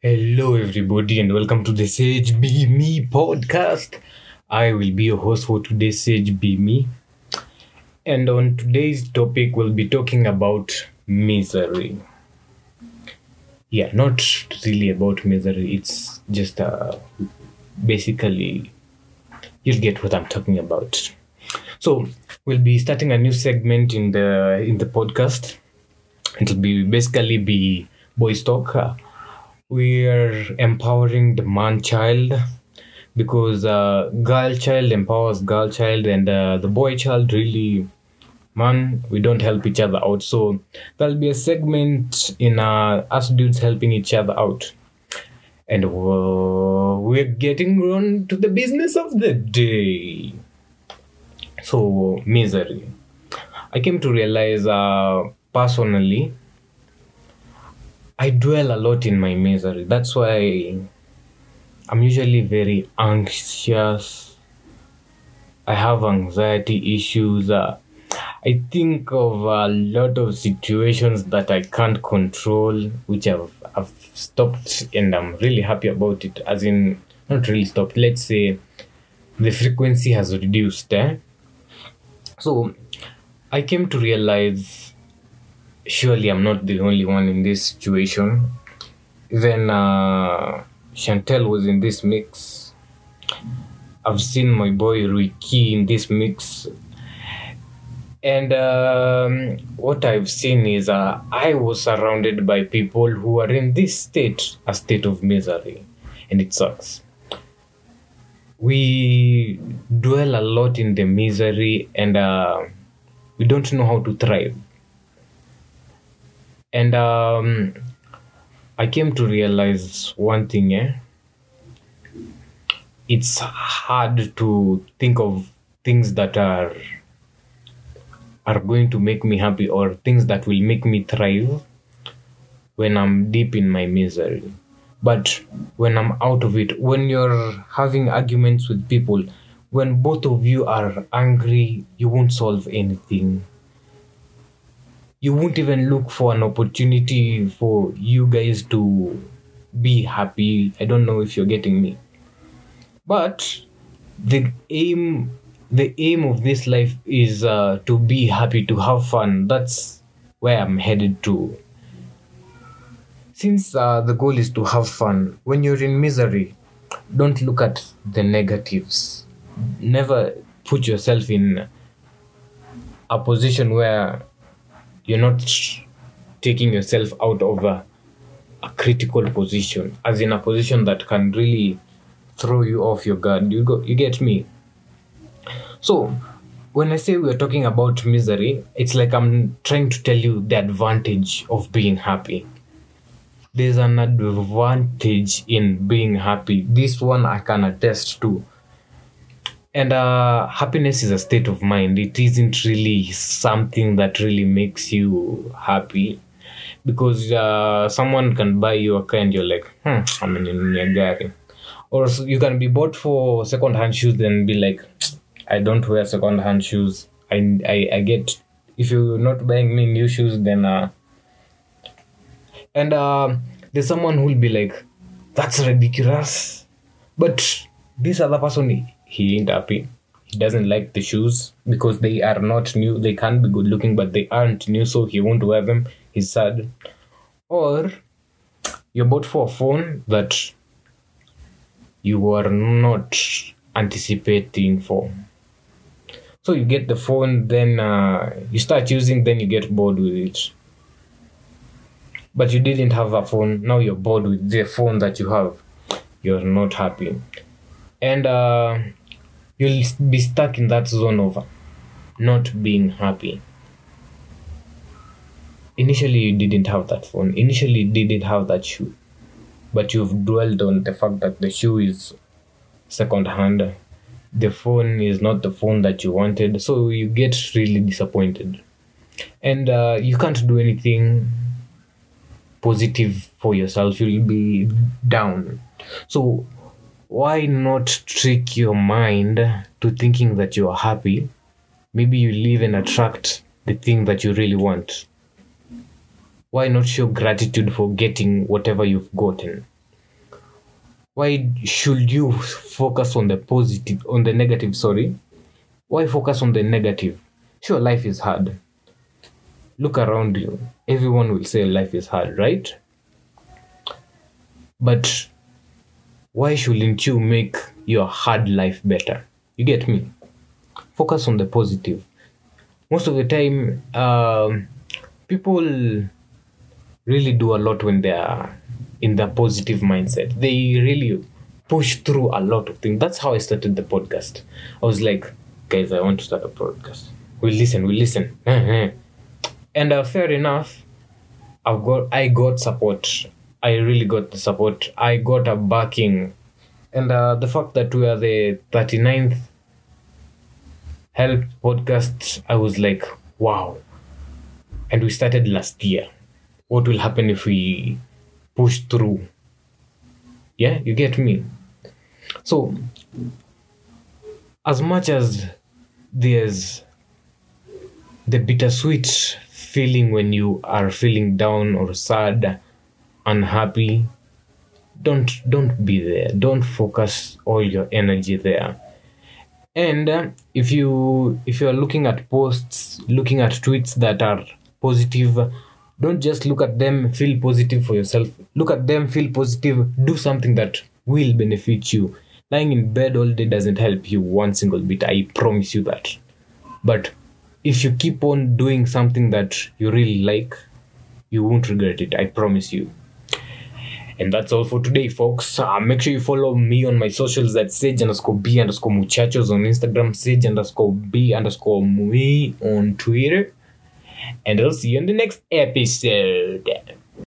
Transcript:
Hello, everybody, and welcome to the Sage Be Me podcast. I will be your host for today's Sage Be Me. And on today's topic, we'll be talking about misery. Yeah, not really about misery, it's just uh, basically, you'll get what I'm talking about. So, we'll be starting a new segment in the in the podcast. It'll be basically be boys talk. Uh, we are empowering the man child because uh, girl child empowers girl child and uh, the boy child really man we don't help each other out. So there'll be a segment in uh, us dudes helping each other out. And uh, we're getting on to the business of the day. So misery. I came to realize uh, personally I dwell a lot in my misery. That's why I'm usually very anxious. I have anxiety issues. Uh, I think of a lot of situations that I can't control, which I've, I've stopped and I'm really happy about it. As in, not really stopped. Let's say the frequency has reduced. Eh? So I came to realize surely I'm not the only one in this situation. Even uh, Chantel was in this mix. I've seen my boy Ricky in this mix. And um, what I've seen is uh, I was surrounded by people who are in this state, a state of misery. And it sucks. We dwell a lot in the misery and uh, we don't know how to thrive and um, I came to realize one thing. Eh? It's hard to think of things that are are going to make me happy or things that will make me thrive when I'm deep in my misery. But when I'm out of it, when you're having arguments with people, when both of you are angry, you won't solve anything you won't even look for an opportunity for you guys to be happy. I don't know if you're getting me. But the aim the aim of this life is uh, to be happy, to have fun. That's where I'm headed to. Since uh, the goal is to have fun, when you're in misery, don't look at the negatives. Never put yourself in a position where you're not taking yourself out of a, a critical position, as in a position that can really throw you off your guard. You go, you get me. So, when I say we are talking about misery, it's like I'm trying to tell you the advantage of being happy. There's an advantage in being happy. This one I can attest to and uh, happiness is a state of mind. It isn't really something that really makes you happy. Because uh, someone can buy you a car and you're like hmm i'm in a gari. Or you can be bought for second hand shoes then be like i don't wear second hand shoes. I, I i get if you're not buying me new shoes then uh and uh there's someone who'll be like that's ridiculous. But this other person he ain't happy. He doesn't like the shoes because they are not new. They can't be good looking, but they aren't new, so he won't wear them. He's sad. Or you bought for a phone that you were not anticipating for. So you get the phone, then uh, you start using, then you get bored with it. But you didn't have a phone. Now you're bored with the phone that you have. You're not happy. And uh, you'll be stuck in that zone of not being happy. Initially, you didn't have that phone. Initially, you didn't have that shoe. But you've dwelled on the fact that the shoe is second hand. The phone is not the phone that you wanted. So you get really disappointed. And uh, you can't do anything positive for yourself. You'll be down. So why not trick your mind to thinking that you are happy? Maybe you live and attract the thing that you really want. Why not show gratitude for getting whatever you've gotten? why should you focus on the positive on the negative sorry why focus on the negative sure life is hard look around you everyone will say life is hard right but why shouldn't you make your hard life better? You get me? Focus on the positive. Most of the time um, people really do a lot when they are in the positive mindset. They really push through a lot of things. That's how i started the podcast. I was like guys i want to start a podcast. We listen we listen. And uh, fair enough i got i got support i really got the support. I got a backing. And uh, the fact that we are the 39th help podcast i was like wow. And we started last year. What will happen if we push through? Yeah you get me? So as much as there's the bittersweet feeling when you are feeling down or sad unhappy don't don't be there. Don't focus all your energy there. And uh, if you if you are looking at posts looking at tweets that are positive don't just look at them feel positive for yourself. Look at them feel positive do something that will benefit you. Lying in bed all day doesn't help you one single bit i promise you that. But if you keep on doing something that you really like you won't regret it i promise you and that's all for today, folks. Uh, make sure you follow me on my socials at sage underscore b underscore muchachos on Instagram, sage underscore b underscore me on Twitter. And I'll see you in the next episode.